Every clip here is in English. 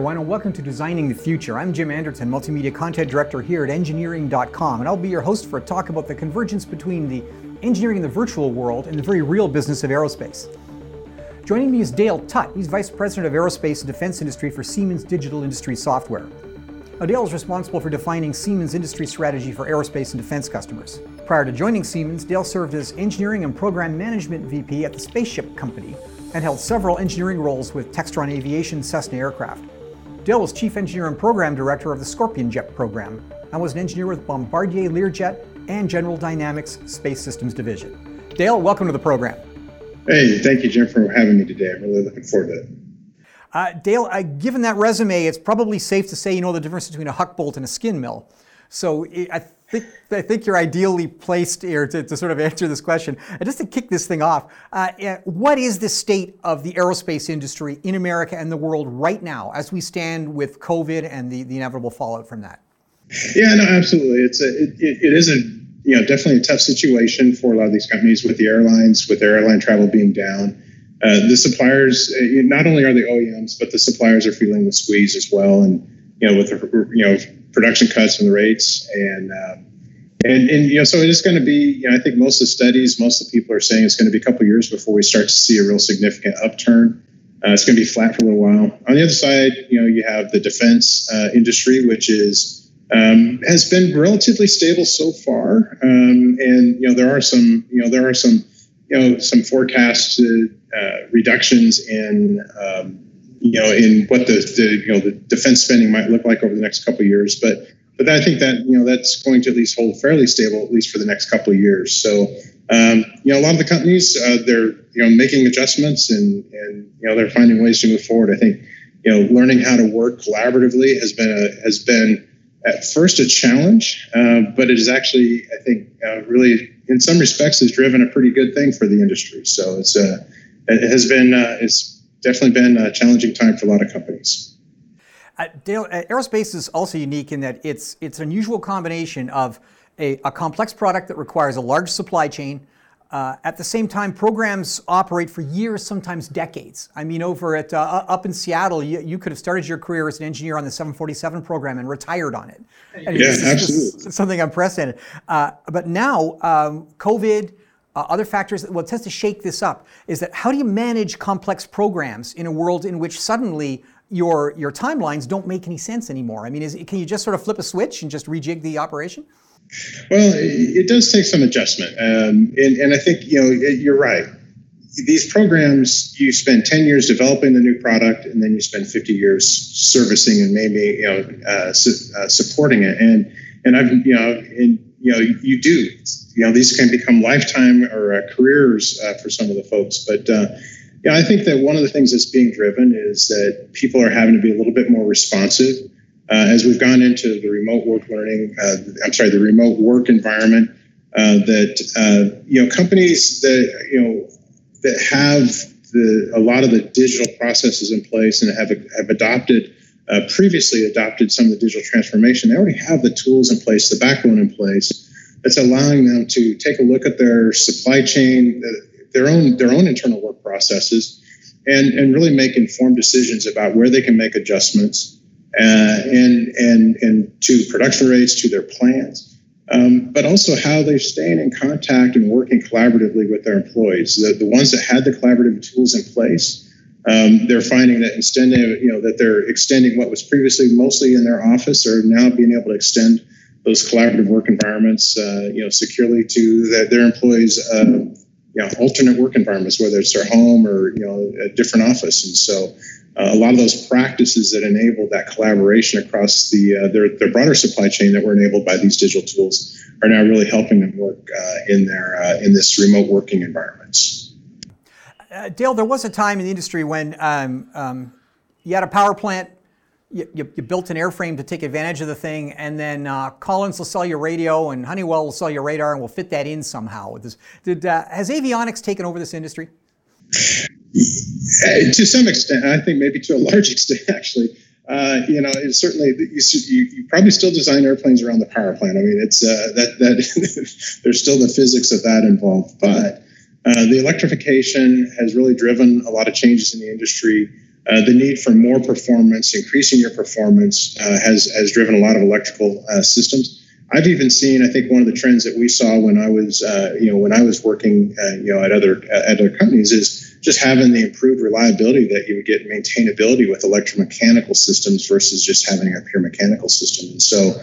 everyone, and welcome to Designing the Future. I'm Jim Anderson, Multimedia Content Director here at Engineering.com, and I'll be your host for a talk about the convergence between the engineering in the virtual world and the very real business of aerospace. Joining me is Dale Tutt. He's Vice President of Aerospace and Defense Industry for Siemens Digital Industry Software. Now, Dale is responsible for defining Siemens' industry strategy for aerospace and defense customers. Prior to joining Siemens, Dale served as Engineering and Program Management VP at the Spaceship Company, and held several engineering roles with Textron Aviation Cessna Aircraft. Dale was Chief Engineer and Program Director of the Scorpion Jet program and was an engineer with Bombardier Learjet and General Dynamics Space Systems Division. Dale, welcome to the program. Hey, thank you, Jim, for having me today. I'm really looking forward to it. Uh, Dale, uh, given that resume, it's probably safe to say you know the difference between a huck bolt and a skin mill. So I think, I think you're ideally placed here to, to sort of answer this question. And just to kick this thing off, uh, what is the state of the aerospace industry in America and the world right now as we stand with COVID and the, the inevitable fallout from that? Yeah, no, absolutely. It's a, it, it is a you know definitely a tough situation for a lot of these companies with the airlines, with airline travel being down. Uh, the suppliers, uh, not only are the OEMs, but the suppliers are feeling the squeeze as well. And you know, with the you know production cuts and the rates and um, and, and you know so it is going to be you know I think most of the studies most of the people are saying it's going to be a couple years before we start to see a real significant upturn. Uh, it's going to be flat for a little while. On the other side you know you have the defense uh, industry which is um, has been relatively stable so far. Um, and you know there are some you know there are some you know some forecasted uh, reductions in um, you know, in what the, the you know the defense spending might look like over the next couple of years. But but I think that you know that's going to at least hold fairly stable at least for the next couple of years. So um, you know, a lot of the companies uh, they're you know making adjustments and and you know they're finding ways to move forward. I think you know learning how to work collaboratively has been a has been at first a challenge, uh, but it is actually I think uh, really in some respects has driven a pretty good thing for the industry. So it's a uh, it has been uh, it's definitely been a challenging time for a lot of companies. Uh, Dale, uh, aerospace is also unique in that it's it's an unusual combination of a, a complex product that requires a large supply chain. Uh, at the same time, programs operate for years, sometimes decades. I mean, over at uh, up in Seattle, you, you, could have started your career as an engineer on the 747 program and retired on it. I mean, yeah, absolutely. something unprecedented. Uh, but now, um, COVID uh, other factors that well, tends to shake this up is that how do you manage complex programs in a world in which suddenly your your timelines don't make any sense anymore? I mean, is, can you just sort of flip a switch and just rejig the operation? Well, it does take some adjustment, um, and, and I think you know you're right. These programs, you spend 10 years developing the new product, and then you spend 50 years servicing and maybe you know uh, su- uh, supporting it. And and I've you know and you know you do you know these can become lifetime or uh, careers uh, for some of the folks but uh, yeah i think that one of the things that's being driven is that people are having to be a little bit more responsive uh, as we've gone into the remote work learning uh, i'm sorry the remote work environment uh, that you know companies that you know that have the, a lot of the digital processes in place and have have adopted uh, previously adopted some of the digital transformation, they already have the tools in place, the backbone in place that's allowing them to take a look at their supply chain, their own their own internal work processes, and and really make informed decisions about where they can make adjustments, uh, and and and to production rates, to their plans. Um, but also how they're staying in contact and working collaboratively with their employees. The, the ones that had the collaborative tools in place, um, they're finding that extending, you know, that they're extending what was previously mostly in their office are now being able to extend those collaborative work environments, uh, you know, securely to the, their employees, uh, you know, alternate work environments, whether it's their home or you know a different office. And so, uh, a lot of those practices that enable that collaboration across the uh, their their broader supply chain that were enabled by these digital tools are now really helping them work uh, in their uh, in this remote working environments. Uh, Dale, there was a time in the industry when um, um, you had a power plant, you, you, you, built an airframe to take advantage of the thing, and then uh, Collins will sell you radio, and Honeywell will sell you radar, and we'll fit that in somehow. This, did uh, has avionics taken over this industry? Uh, to some extent, I think maybe to a large extent, actually. Uh, you know, it's certainly you, you, you, probably still design airplanes around the power plant. I mean, it's uh, that that there's still the physics of that involved, but uh, the electrification has really driven a lot of changes in the industry. Uh, the need for more performance, increasing your performance, uh, has has driven a lot of electrical uh, systems. I've even seen, I think, one of the trends that we saw when I was, uh, you know, when I was working, uh, you know, at other at other companies is just having the improved reliability that you would get maintainability with electromechanical systems versus just having a pure mechanical system. And so,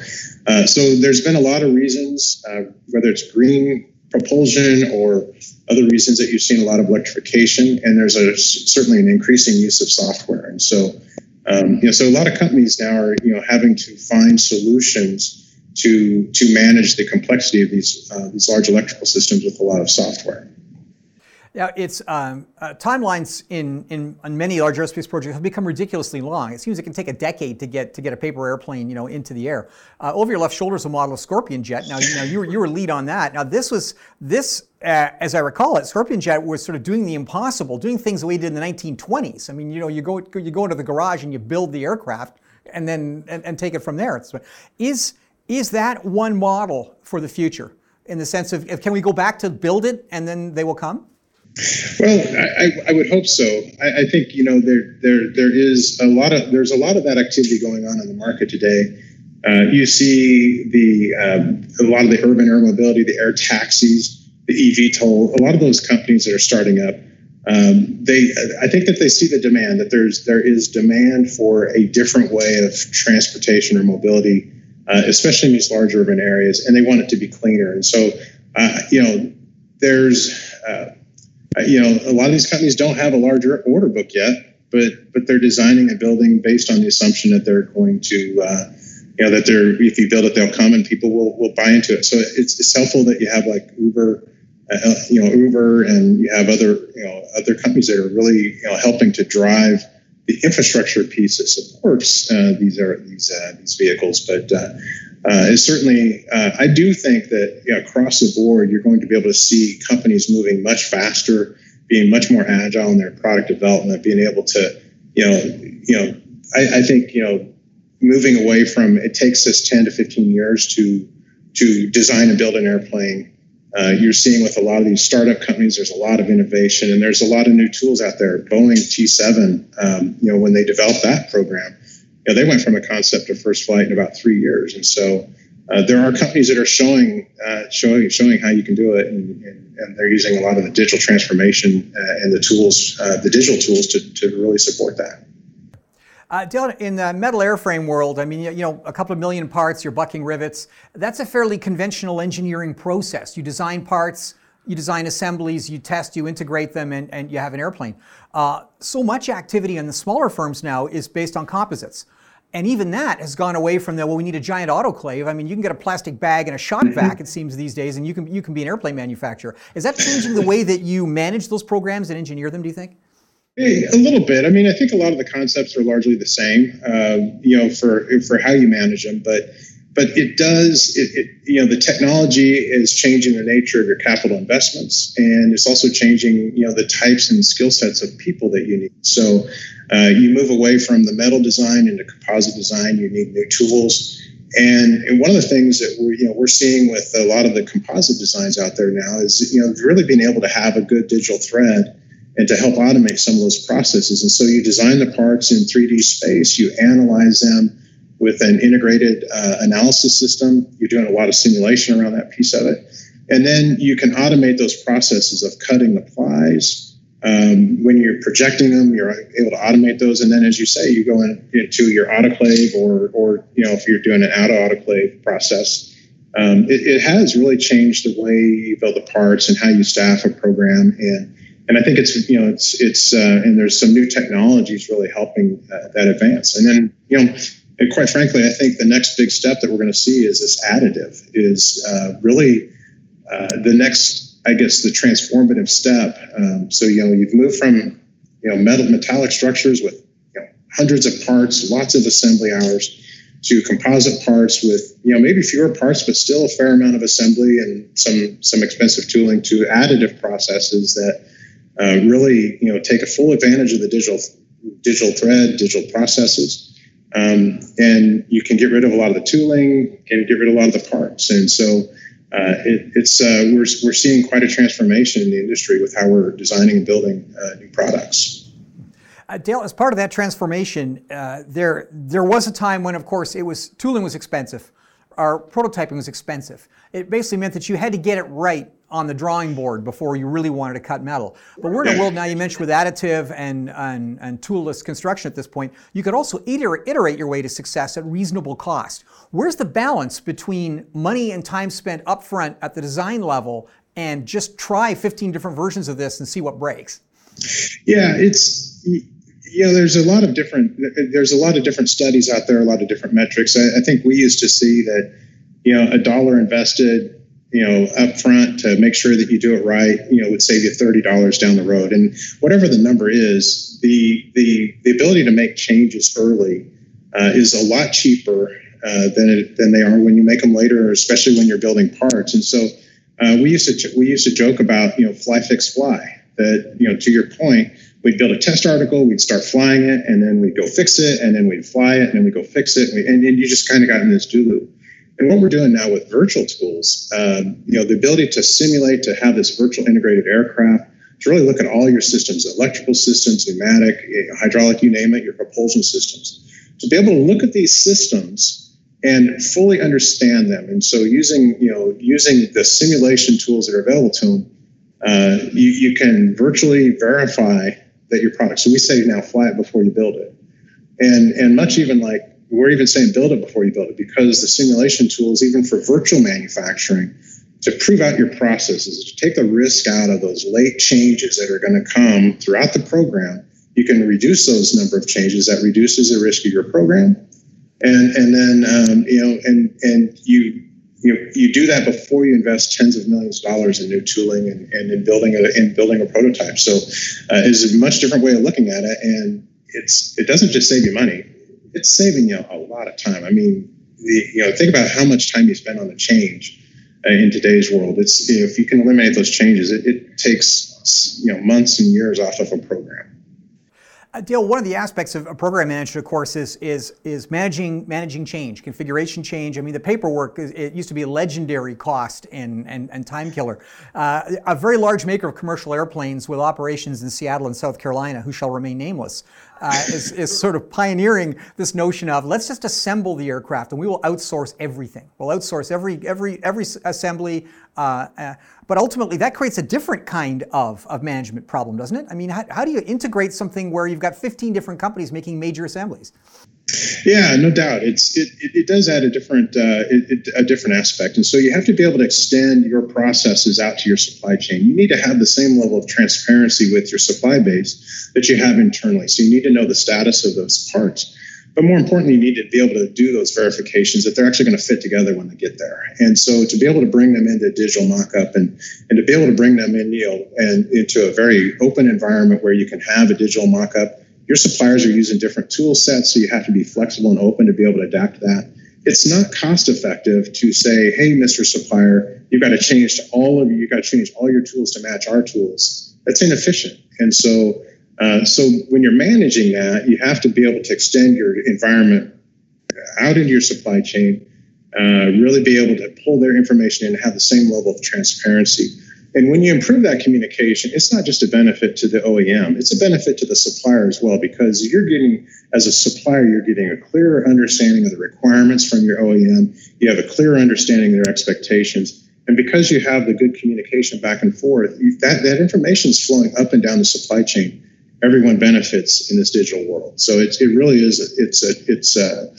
so there's been a lot of reasons, whether it's green propulsion or other reasons that you've seen a lot of electrification, and there's a certainly an increasing use of software. And so, um, you know, so a lot of companies now are you know having to find solutions to to manage the complexity of these uh, these large electrical systems with a lot of software. Now, it's um, uh, timelines in, in, in many large aerospace projects have become ridiculously long. It seems it can take a decade to get to get a paper airplane, you know, into the air. Uh, over your left shoulder is a model of Scorpion Jet. Now, you, know, you were you were lead on that. Now, this was this, uh, as I recall it, Scorpion Jet was sort of doing the impossible, doing things the way he did in the 1920s. I mean, you know, you go you go into the garage and you build the aircraft, and then and, and take it from there. Is is that one model for the future in the sense of can we go back to build it and then they will come? Well, I, I, would hope so. I, I, think you know there there there is a lot of there's a lot of that activity going on in the market today. Uh, you see the um, a lot of the urban air mobility, the air taxis, the eVTOL. a lot of those companies that are starting up. Um, they, I think that they see the demand that there's there is demand for a different way of transportation or mobility, uh, especially in these large urban areas, and they want it to be cleaner. And so, uh, you know, there's uh, you know, a lot of these companies don't have a larger order book yet, but but they're designing a building based on the assumption that they're going to, uh, you know, that they're if you build it, they'll come and people will will buy into it. So it's it's helpful that you have like Uber, uh, you know, Uber, and you have other you know other companies that are really you know helping to drive the infrastructure piece that supports uh, these are these uh, these vehicles, but. Uh, is certainly, uh, I do think that you know, across the board, you're going to be able to see companies moving much faster, being much more agile in their product development, being able to, you know, you know, I, I think you know, moving away from it takes us 10 to 15 years to to design and build an airplane. Uh, you're seeing with a lot of these startup companies, there's a lot of innovation and there's a lot of new tools out there. Boeing T7, um, you know, when they developed that program, know, they went from a concept to first flight in about three years. And so uh, there are companies that are showing uh, showing showing how you can do it, and, and, and, they're using a lot of the digital transformation uh, and the tools, uh, the digital tools to, to really support that. Uh, Dylan, in the metal airframe world, I mean, you know, a couple of million parts, you're bucking rivets. That's a fairly conventional engineering process. You design parts, you design assemblies, you test, you integrate them, and, and you have an airplane. Uh, so much activity in the smaller firms now is based on composites. And even that has gone away from the well, we need a giant autoclave. I mean, you can get a plastic bag and a shop mm-hmm. vac, it seems these days, and you can you can be an airplane manufacturer. Is that changing the way that you manage those programs and engineer them? Do you think? A little bit. I mean, I think a lot of the concepts are largely the same, uh, you know, for for how you manage them. But but it does. It, it, you know the technology is changing the nature of your capital investments, and it's also changing you know the types and skill sets of people that you need. So uh, you move away from the metal design into composite design. You need new tools. And, and one of the things that we're, you know, we're seeing with a lot of the composite designs out there now is, you know, really being able to have a good digital thread and to help automate some of those processes. And so you design the parts in 3D space, you analyze them with an integrated uh, analysis system. You're doing a lot of simulation around that piece of it. And then you can automate those processes of cutting the plies, um, when you're projecting them, you're able to automate those, and then, as you say, you go in, into your autoclave, or, or you know, if you're doing an auto autoclave process, um, it, it, has really changed the way you build the parts and how you staff a program, and and I think it's you know it's it's uh, and there's some new technologies really helping uh, that advance, and then you know. And quite frankly, I think the next big step that we're going to see is this additive is uh, really uh, the next I guess, the transformative step. Um, so, you know, you've moved from, you know, metal metallic structures with you know, hundreds of parts, lots of assembly hours, to composite parts with, you know, maybe fewer parts, but still a fair amount of assembly and some some expensive tooling to additive processes that uh, really, you know, take a full advantage of the digital digital thread, digital processes. Um, and you can get rid of a lot of the tooling, and get rid of a lot of the parts. And so uh, it, it's uh, we're, we're seeing quite a transformation in the industry with how we're designing and building uh, new products. Uh, Dale, as part of that transformation, uh, there there was a time when, of course, it was tooling was expensive, our prototyping was expensive. It basically meant that you had to get it right on the drawing board before you really wanted to cut metal. But we're in a world now, you mentioned with additive and, and, and toolless construction at this point, you could also iterate your way to success at reasonable cost. Where's the balance between money and time spent upfront at the design level and just try 15 different versions of this and see what breaks? Yeah, it's you know there's a lot of different there's a lot of different studies out there, a lot of different metrics. I, I think we used to see that you know a dollar invested you know up front to make sure that you do it right you know would save you $30 down the road. And whatever the number is the the the ability to make changes early uh, is a lot cheaper uh, than it, than they are when you make them later especially when you're building parts. And so uh, we used to we used to joke about you know fly fix fly. That you know to your point we'd build a test article we'd start flying it and then we'd go fix it and then we'd fly it and then we'd go fix it. And, we, and, and you just kind of got in this do loop and what we're doing now with virtual tools, um, you know, the ability to simulate, to have this virtual integrated aircraft, to really look at all your systems, electrical systems, pneumatic, hydraulic, you name it, your propulsion systems, to be able to look at these systems and fully understand them. And so using, you know, using the simulation tools that are available to them, uh, you, you can virtually verify that your product. So we say now fly it before you build it. And, and much even like we're even saying build it before you build it because the simulation tools, even for virtual manufacturing, to prove out your processes, to take the risk out of those late changes that are going to come throughout the program, you can reduce those number of changes. That reduces the risk of your program, and and then um, you know and and you you you do that before you invest tens of millions of dollars in new tooling and, and in building a in building a prototype. So uh, is a much different way of looking at it, and it's it doesn't just save you money it's saving you a lot of time. I mean, the, you know, think about how much time you spend on a change uh, in today's world. It's if you can eliminate those changes, it, it takes you know months and years off of a program. Uh, Dale, one of the aspects of a program manager, of course, is is is managing managing change, configuration change. I mean, the paperwork it used to be a legendary cost and and, and time killer. Uh, a very large maker of commercial airplanes with operations in Seattle and South Carolina, who shall remain nameless, uh, is, is sort of pioneering this notion of let's just assemble the aircraft and we will outsource everything. We'll outsource every every every assembly. Uh, uh, but ultimately, that creates a different kind of, of management problem, doesn't it? I mean, how, how do you integrate something where you've got 15 different companies making major assemblies? Yeah, no doubt. It's it, it, it does add a different uh, it, a different aspect, and so you have to be able to extend your processes out to your supply chain. You need to have the same level of transparency with your supply base that you have internally. So you need to know the status of those parts, but more importantly, you need to be able to do those verifications that they're actually going to fit together when they get there. And so to be able to bring them into digital mock-up and and to be able to bring them in, know, and into a very open environment where you can have a digital mock-up your suppliers are using different tool sets, so you have to be flexible and open to be able to adapt to that. It's not cost effective to say, hey, Mr. Supplier, you've got to change to all of you, you've got to change all your tools to match our tools. That's inefficient. And so, uh, so when you're managing that, you have to be able to extend your environment out into your supply chain, uh, really be able to pull their information in and have the same level of transparency. And when you improve that communication, it's not just a benefit to the OEM, it's a benefit to the supplier as well, because you're getting, as a supplier, you're getting a clearer understanding of the requirements from your OEM. You have a clearer understanding of their expectations. And because you have the good communication back and forth, that, that information is flowing up and down the supply chain. Everyone benefits in this digital world. So it's, it really is, it's a, it's a,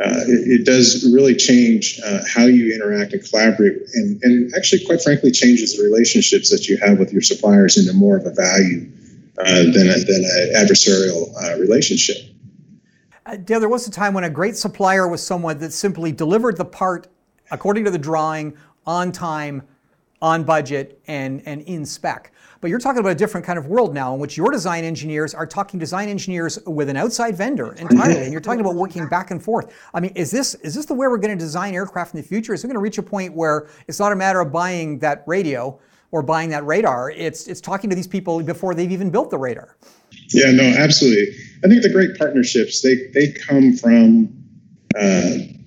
uh, it, it, does really change uh, how you interact and collaborate, and, and actually, quite frankly, changes the relationships that you have with your suppliers into more of a value uh, than, than an adversarial uh, relationship. Uh, Dale, there was a time when a great supplier was someone that simply delivered the part according to the drawing, on time, on budget, and, and in spec. But you're talking about a different kind of world now in which your design engineers are talking design engineers with an outside vendor entirely, and you're talking about working back and forth. I mean, is this is this the way we're going to design aircraft in the future? Is it going to reach a point where it's not a matter of buying that radio or buying that radar? It's it's talking to these people before they've even built the radar. Yeah, no, absolutely. I think the great partnerships they they come from. Uh,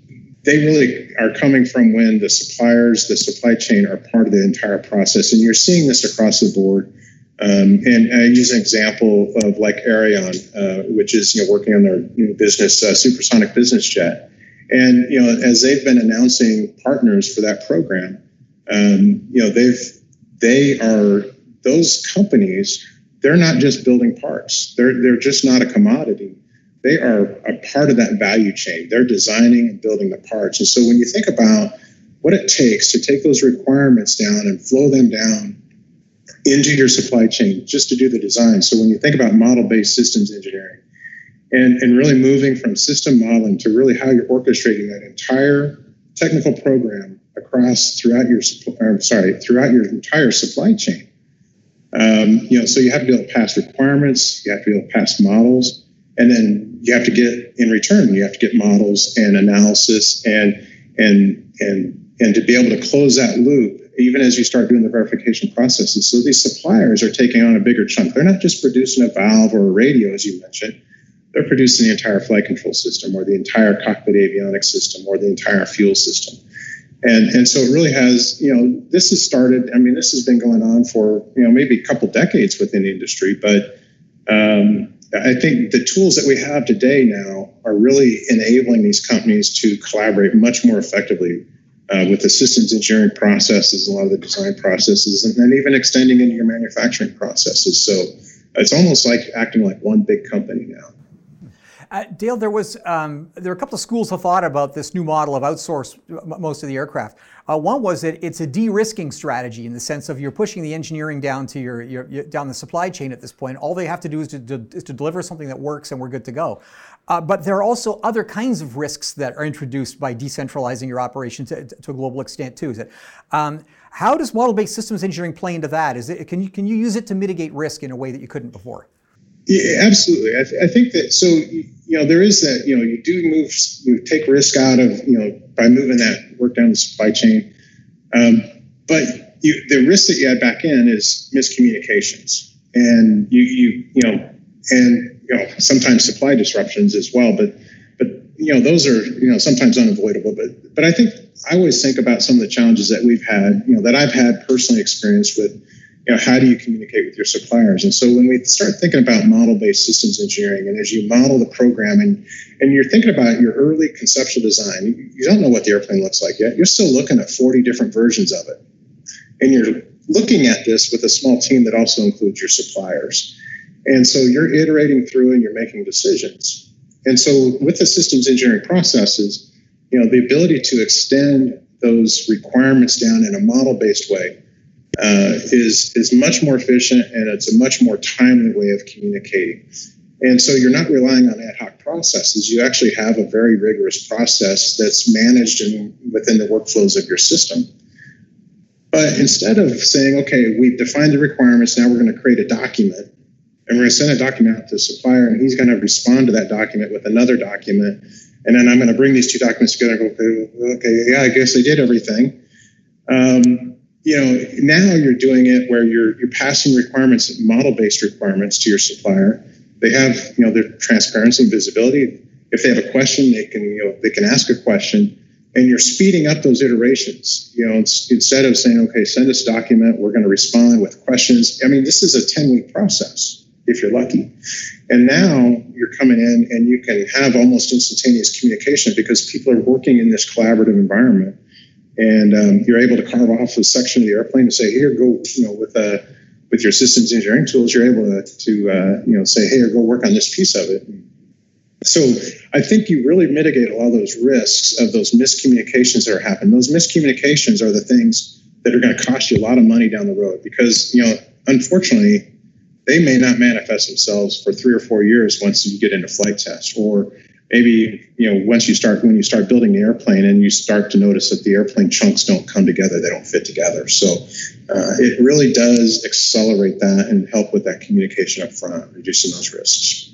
they really are coming from when the suppliers, the supply chain are part of the entire process. And you're seeing this across the board. Um, and I use an example of like Aerion, uh, which is you know working on their business uh, supersonic business jet, and you know as they've been announcing partners for that program, um, you know they've they are those companies. They're not just building parts. They're they're just not a commodity. They are a part of that value chain. They're designing and building the parts. And so when you think about what it takes to take those requirements down and flow them down into your supply chain just to do the design. So when you think about model-based systems engineering and, and really moving from system modeling to really how you're orchestrating that entire technical program across throughout your or, sorry throughout your entire supply chain. Um, you know, so you have to be able to pass requirements, you have to be able to pass models, and then you have to get in return, you have to get models and analysis and and and and to be able to close that loop even as you start doing the verification processes. So these suppliers are taking on a bigger chunk. They're not just producing a valve or a radio, as you mentioned. They're producing the entire flight control system or the entire cockpit avionics system or the entire fuel system. And, and so it really has, you know, this has started, I mean, this has been going on for, you know, maybe a couple decades within the industry, but um, I think the tools that we have today now are really enabling these companies to collaborate much more effectively uh, with the systems engineering processes, a lot of the design processes, and then even extending into your manufacturing processes. So it's almost like acting like one big company now. Uh, Dale, there was um, there are a couple of schools of thought about this new model of outsource most of the aircraft. Uh, one was that it's a de-risking strategy in the sense of you're pushing the engineering down to your, your, your down the supply chain at this point. All they have to do is to, to, is to deliver something that works, and we're good to go. Uh, but there are also other kinds of risks that are introduced by decentralizing your operation to, to a global extent too. That, um, how does model-based systems engineering play into that? Is it, can you can you use it to mitigate risk in a way that you couldn't before? Yeah, absolutely. I, th- I think that so you know there is that you know you do move you take risk out of you know by moving that work down the supply chain, um, but you, the risk that you add back in is miscommunications, and you you you know and you know sometimes supply disruptions as well. But but you know those are you know sometimes unavoidable. But but I think I always think about some of the challenges that we've had, you know, that I've had personally experienced with you know, how do you communicate with your suppliers? And so when we start thinking about model-based systems engineering, and as you model the program, and and you're thinking about your early conceptual design, you don't know what the airplane looks like yet. You're still looking at 40 different versions of it, and you're looking at this with a small team that also includes your suppliers. And so you're iterating through and you're making decisions. And so with the systems engineering processes, you know, the ability to extend those requirements down in a model-based way uh, is is much more efficient and it's a much more timely way of communicating. And so you're not relying on ad hoc processes. You actually have a very rigorous process that's managed in, within the workflows of your system. But instead of saying, okay, we've defined the requirements, now we're going to create a document and we're going to send a document out to the supplier, and he's going to respond to that document with another document. And then I'm going to bring these two documents together and go, okay, yeah, I guess they did everything. Um, you know, now you're doing it where you're you're passing requirements, model-based requirements to your supplier. They have, you know, their transparency and visibility. If they have a question, they can, you know, they can ask a question, and you're speeding up those iterations. You know, instead of saying, okay, send us a document, we're going to respond with questions. I mean, this is a 10-week process if you're lucky. And now you're coming in and you can have almost instantaneous communication because people are working in this collaborative environment. And um, you're able to carve off a section of the airplane and say, here, go, you know, with a uh, with your systems engineering tools, you're able to, to uh, you know, say, hey, go work on this piece of it. So I think you really mitigate a lot of those risks of those miscommunications that are happening. Those miscommunications are the things that are going to cost you a lot of money down the road because, you know, unfortunately, they may not manifest themselves for three or four years once you get into flight test or maybe you know once you start when you start building the airplane and you start to notice that the airplane chunks don't come together they don't fit together so uh, it really does accelerate that and help with that communication up front reducing those risks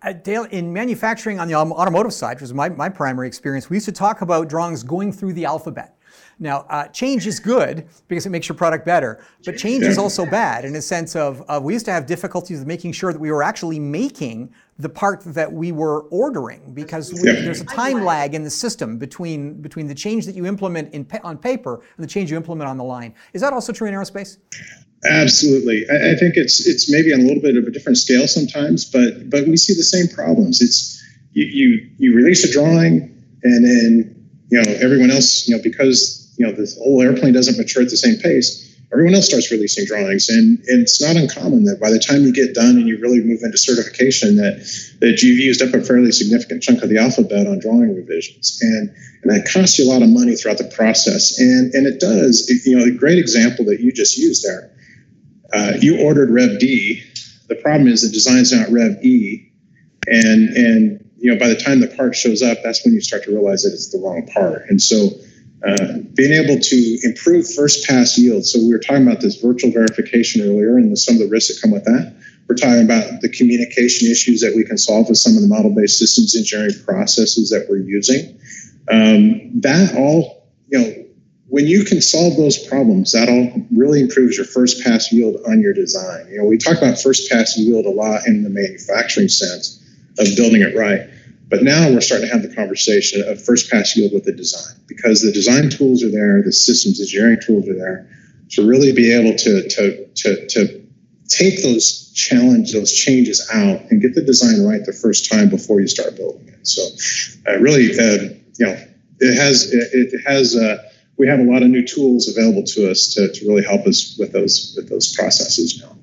uh, Dale, in manufacturing on the automotive side, which was my, my primary experience, we used to talk about drawings going through the alphabet. Now, uh, change is good because it makes your product better, but change is also bad in a sense of uh, we used to have difficulties with making sure that we were actually making the part that we were ordering because we, there's a time lag in the system between between the change that you implement in, on paper and the change you implement on the line. Is that also true in aerospace? Absolutely, I, I, think it's it's maybe on a little bit of a different scale sometimes, but but we see the same problems. It's you you, you release a drawing, and then you know everyone else you know because you know this whole airplane doesn't mature at the same pace everyone else starts releasing drawings. And, and it's not uncommon that by the time you get done and you really move into certification that that you've used up a fairly significant chunk of the alphabet on drawing revisions. And and that costs you a lot of money throughout the process. And and it does you know a great example that you just used there uh, you ordered rev d. The problem is the design's not rev e. And and you know by the time the part shows up that's when you start to realize that it's the wrong part. And so uh, being able to improve first pass yield. So we were talking about this virtual verification earlier and some of the risks that come with that. We're talking about the communication issues that we can solve with some of the model-based systems engineering processes that we're using. Um, that all, you know, when you can solve those problems, that all really improves your first pass yield on your design. You know, we talk about first pass yield a lot in the manufacturing sense of building it right. But now we're starting to have the conversation of first pass yield with the design because the design tools are there, the systems engineering tools are there to really be able to, to, to, to take those challenge, those changes out and get the design right the first time before you start building it. So uh, really, uh, you know, it has, it, it has, uh, we have a lot of new tools available to us to, to really help us with those, with those processes now.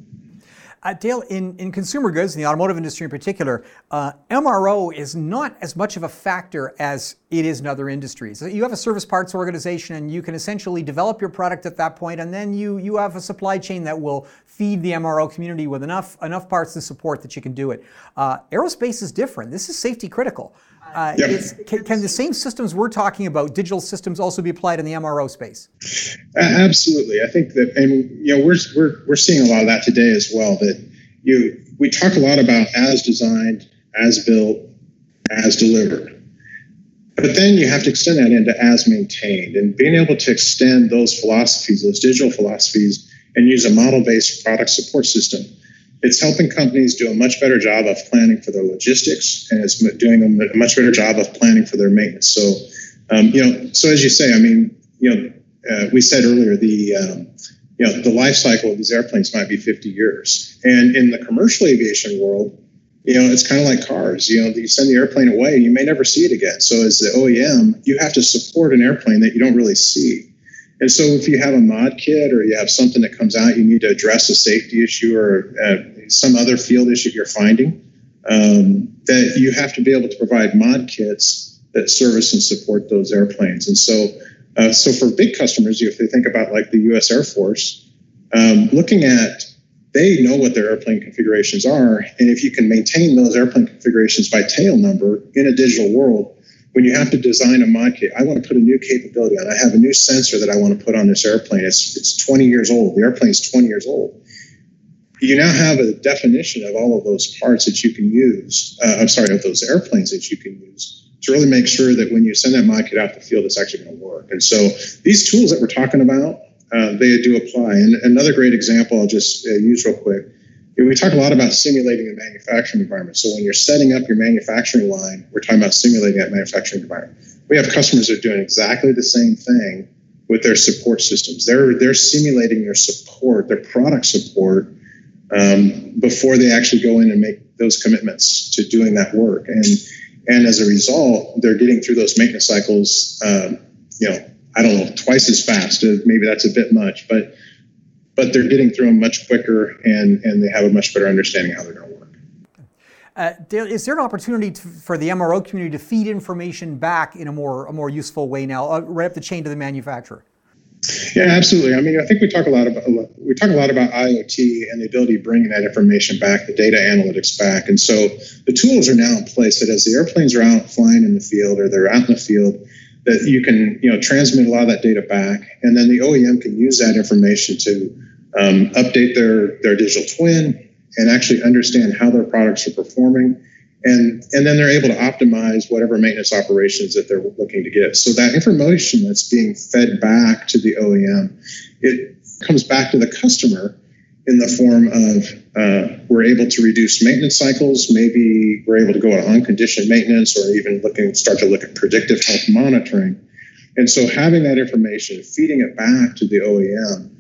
Uh, Dale, in, in consumer goods, in the automotive industry in particular, uh, MRO is not as much of a factor as it is in other industries. You have a service parts organization and you can essentially develop your product at that point, and then you, you have a supply chain that will feed the MRO community with enough, enough parts and support that you can do it. Uh, aerospace is different. This is safety critical. Uh, yep. can, can, the same systems we're talking about, digital systems, also be applied in the MRO space? absolutely, I think that, and you know, we're we're we're seeing a lot of that today as well. That you we talk a lot about as designed, as built, as delivered. But then you have to extend that into as maintained and being able to extend those philosophies, those digital philosophies, and use a model based product support system it's helping companies do a much better job of planning for their logistics, and it's doing a much better job of planning for their maintenance. So, um, you know, so as you say, I mean, you know, uh, we said earlier the um, you know the life cycle of these airplanes might be 50 years, and in the commercial aviation world, you know, it's kind of like cars. You know, you send the airplane away, you may never see it again. So, as the OEM, you have to support an airplane that you don't really see. And so, if you have a mod kit or you have something that comes out, you need to address a safety issue or uh, some other field issue you're finding, um, that you have to be able to provide mod kits that service and support those airplanes. And so, uh, so for big customers, if they think about like the U.S. Air Force, um, looking at they know what their airplane configurations are, and if you can maintain those airplane configurations by tail number in a digital world, when you have to design a mod kit, I want to put a new capability on. I have a new sensor that I want to put on this airplane. It's it's 20 years old. The airplane is 20 years old. You now have a definition of all of those parts that you can use. Uh, I'm sorry, of those airplanes that you can use to really make sure that when you send that mod kit out the field, it's actually going to work. And so these tools that we're talking about, uh, they do apply. And another great example I'll just uh, use real quick we talk a lot about simulating a manufacturing environment. So when you're setting up your manufacturing line, we're talking about simulating that manufacturing environment. We have customers that are doing exactly the same thing with their support systems. They're they're simulating their support, their product support, um, before they actually go in and make those commitments to doing that work. And and as a result, they're getting through those maintenance cycles. Um, you know, I don't know, twice as fast. Maybe that's a bit much, but but they're getting through them much quicker and, and they have a much better understanding how they're going to work. Uh, Dale, is there an opportunity to, for the MRO community to feed information back in a more a more useful way now, uh, right up the chain to the manufacturer? Yeah, absolutely. I mean, I think we talk a lot about we talk a lot about IoT and the ability of bringing that information back, the data analytics back, and so the tools are now in place that as the airplanes are out flying in the field or they're out in the field, that you can you know transmit a lot of that data back, and then the OEM can use that information to um, update their their digital twin and actually understand how their products are performing, and and then they're able to optimize whatever maintenance operations that they're looking to get. So that information that's being fed back to the OEM, it comes back to the customer in the form of uh, we're able to reduce maintenance cycles. Maybe we're able to go on unconditioned maintenance, or even looking start to look at predictive health monitoring. And so, having that information, feeding it back to the OEM,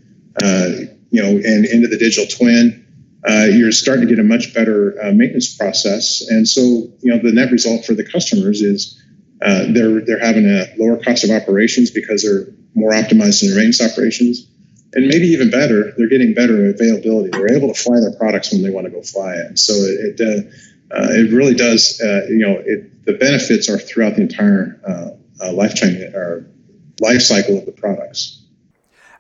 uh, you know, and into the digital twin, uh, you're starting to get a much better uh, maintenance process. And so, you know, the net result for the customers is uh, they're they're having a lower cost of operations because they're more optimized in their maintenance operations, and maybe even better, they're getting better availability. They're able to fly their products when they want to go fly it. So it it, uh, it really does. Uh, you know, it, the benefits are throughout the entire lifetime or life cycle of the products.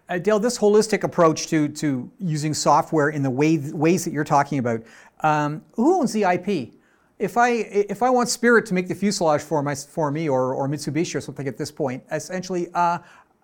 Uh, Dale, this holistic approach to, to using software in the way, ways that you're talking about, um, who owns the IP? If I, if I want Spirit to make the fuselage for, my, for me or, or Mitsubishi or something at this point, essentially, uh,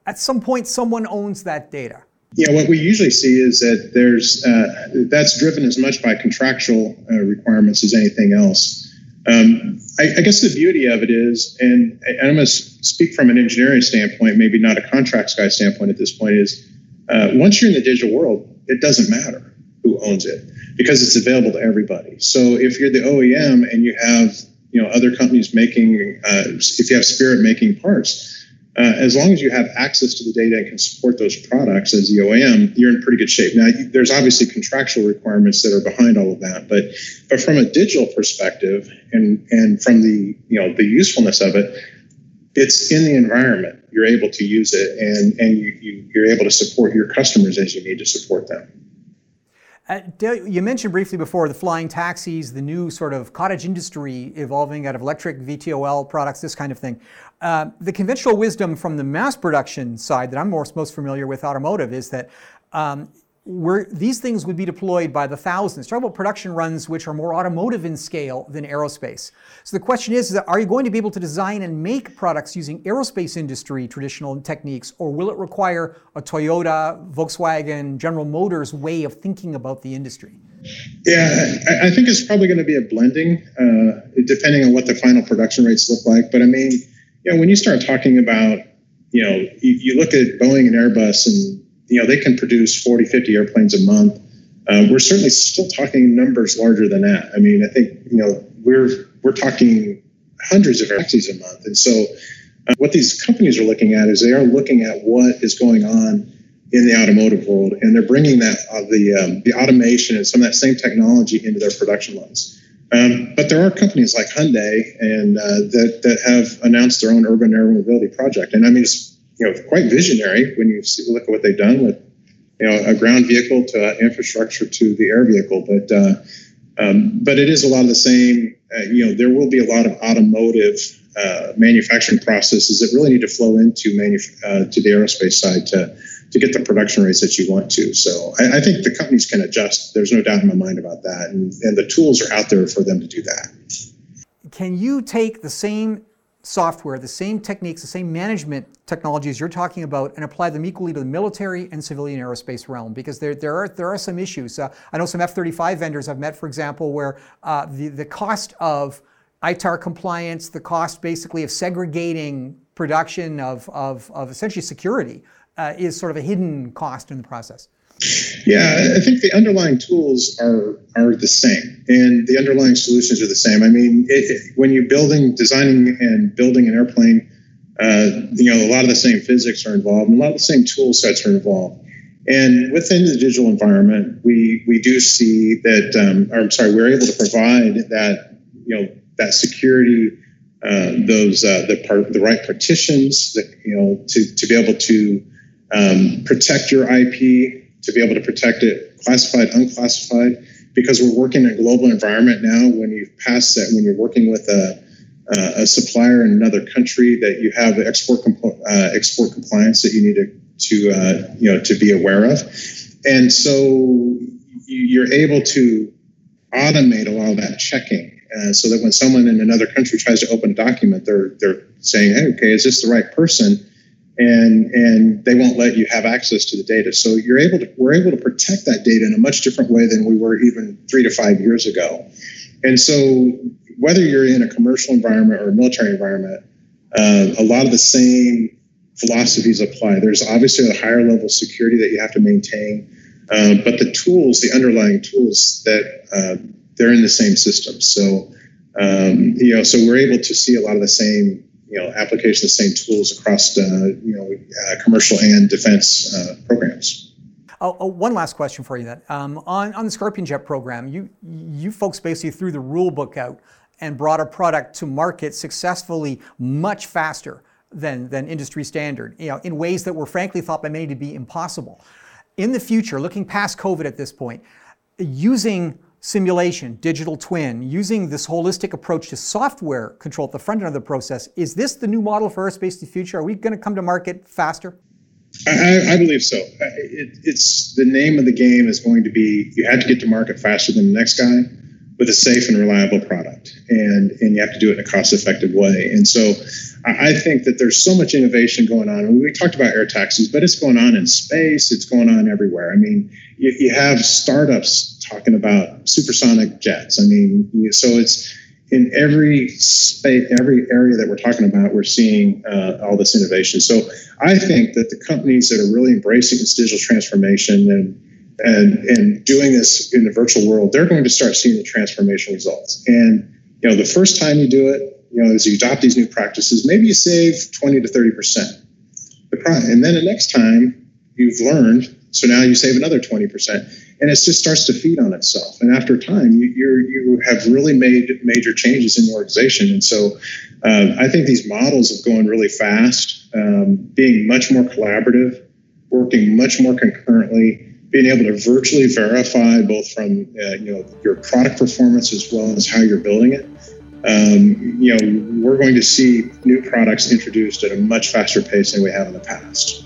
at some point, someone owns that data. Yeah, what we usually see is that there's uh, that's driven as much by contractual uh, requirements as anything else. Um, I, I, guess the beauty of it is, and, and I'm going to speak from an engineering standpoint, maybe not a contracts guy standpoint at this point, is uh, once you're in the digital world, it doesn't matter who owns it because it's available to everybody. So if you're the OEM and you have you know other companies making, uh, if you have Spirit making parts, uh, as long as you have access to the data and can support those products as the OEM, you're in pretty good shape. Now, there's obviously contractual requirements that are behind all of that, but but from a digital perspective and and from the you know the usefulness of it, it's in the environment. You're able to use it, and and you, you you're able to support your customers as you need to support them. Uh, you mentioned briefly before the flying taxis, the new sort of cottage industry evolving out of electric VTOL products, this kind of thing. Uh, the conventional wisdom from the mass production side that I'm most, most familiar with automotive is that um, these things would be deployed by the thousands. Talk about production runs which are more automotive in scale than aerospace. So the question is, is that are you going to be able to design and make products using aerospace industry traditional techniques, or will it require a Toyota, Volkswagen, General Motors way of thinking about the industry? Yeah, I, think it's probably going to be a blending, uh, depending on what the final production rates look like. But I mean, you know, when you start talking about, you know, you, you look at Boeing and Airbus and you know, they can produce 40, 50 airplanes a month. Uh, we're certainly still talking numbers larger than that. I mean, I think, you know, we're, we're talking hundreds of taxis a month. And so uh, what these companies are looking at is they are looking at what is going on in the automotive world, and they're bringing that uh, the um, the automation and some of that same technology into their production lines. Um, but there are companies like Hyundai and uh, that that have announced their own urban air mobility project, and I mean it's you know quite visionary when you see, look at what they've done with you know a ground vehicle to infrastructure to the air vehicle. But uh, um, but it is a lot of the same. Uh, you know, there will be a lot of automotive uh, manufacturing processes that really need to flow into manuf- uh, to the aerospace side to to get the production rates that you want to. So I, I, think the companies can adjust. There's no doubt in my mind about that, and, and the tools are out there for them to do that. Can you take the same software, the same techniques, the same management technologies you're talking about, and apply them equally to the military and civilian aerospace realm? Because there, there, are, there are some issues. Uh, I know some F 35 vendors I've met, for example, where uh, the, the cost of ITAR compliance, the cost basically of segregating production of, of, of essentially security uh, is sort of a hidden cost in the process. Yeah, I think the underlying tools are are the same, and the underlying solutions are the same. I mean, it, it, when you're building, designing, and building an airplane, uh, you know, a lot of the same physics are involved, and a lot of the same tool sets are involved. And within the digital environment, we we do see that. Um, or I'm sorry, we're able to provide that you know that security, uh, those uh, the part the right partitions, that you know to to be able to um, protect your IP to be able to protect it classified, unclassified, because we're working in a global environment now. When you pass that, when you're working with a, a supplier in another country, that you have export compo- uh, export compliance that you need to to uh, you know to be aware of, and so you're able to automate a lot of that checking. Uh, so that when someone in another country tries to open a document, they're they're saying, "Hey, okay, is this the right person?" And and they won't let you have access to the data. So you're able to we're able to protect that data in a much different way than we were even three to five years ago. And so whether you're in a commercial environment or a military environment, uh, a lot of the same philosophies apply. There's obviously a higher level of security that you have to maintain, uh, but the tools, the underlying tools, that uh, they're in the same system. So um, you know, so we're able to see a lot of the same you know application of the same tools across uh, you know uh, commercial and defense uh, programs. Oh, oh, one last question for you then. Um, on, on the Scorpion Jet program, you, you folks basically threw the rule book out and brought a product to market successfully much faster than, than industry standard, you know, in ways that were frankly thought by many to be impossible. In the future, looking past COVID at this point, using simulation, digital twin, using this holistic approach to software control at the front end of the process, is this the new model for aerospace in the future? Are we going to come to market faster? I, I believe so. It, it's the name of the game is going to be you have to get to market faster than the next guy with a safe and reliable product, and and you have to do it in a cost-effective way. And so, I think that there's so much innovation going on. And we talked about air taxis, but it's going on in space. It's going on everywhere. I mean, you, you have startups talking about supersonic jets. I mean, so it's in every space, every area that we're talking about, we're seeing uh, all this innovation. So I think that the companies that are really embracing this digital transformation and and and doing this in the virtual world, they're going to start seeing the transformation results. And you know, the first time you do it, you know, as you adopt these new practices, maybe you save 20 to 30 percent. And then the next time you've learned, so now you save another 20 percent and it just starts to feed on itself. And after time, you you have really made major changes in your organization. And so, uh, I think these models of going really fast, um, being much more collaborative, working much more concurrently, being able to virtually verify both from uh, you know your product performance as well as how you're building it. Um, you know, we're going to see new products introduced at a much faster pace than we have in the past.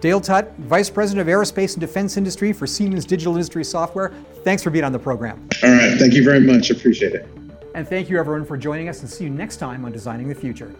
Dale Tutt, Vice President of Aerospace and Defense Industry for Siemens Digital Industry Software. Thanks for being on the program. All right. Thank you very much. Appreciate it. And thank you, everyone, for joining us, and see you next time on Designing the Future.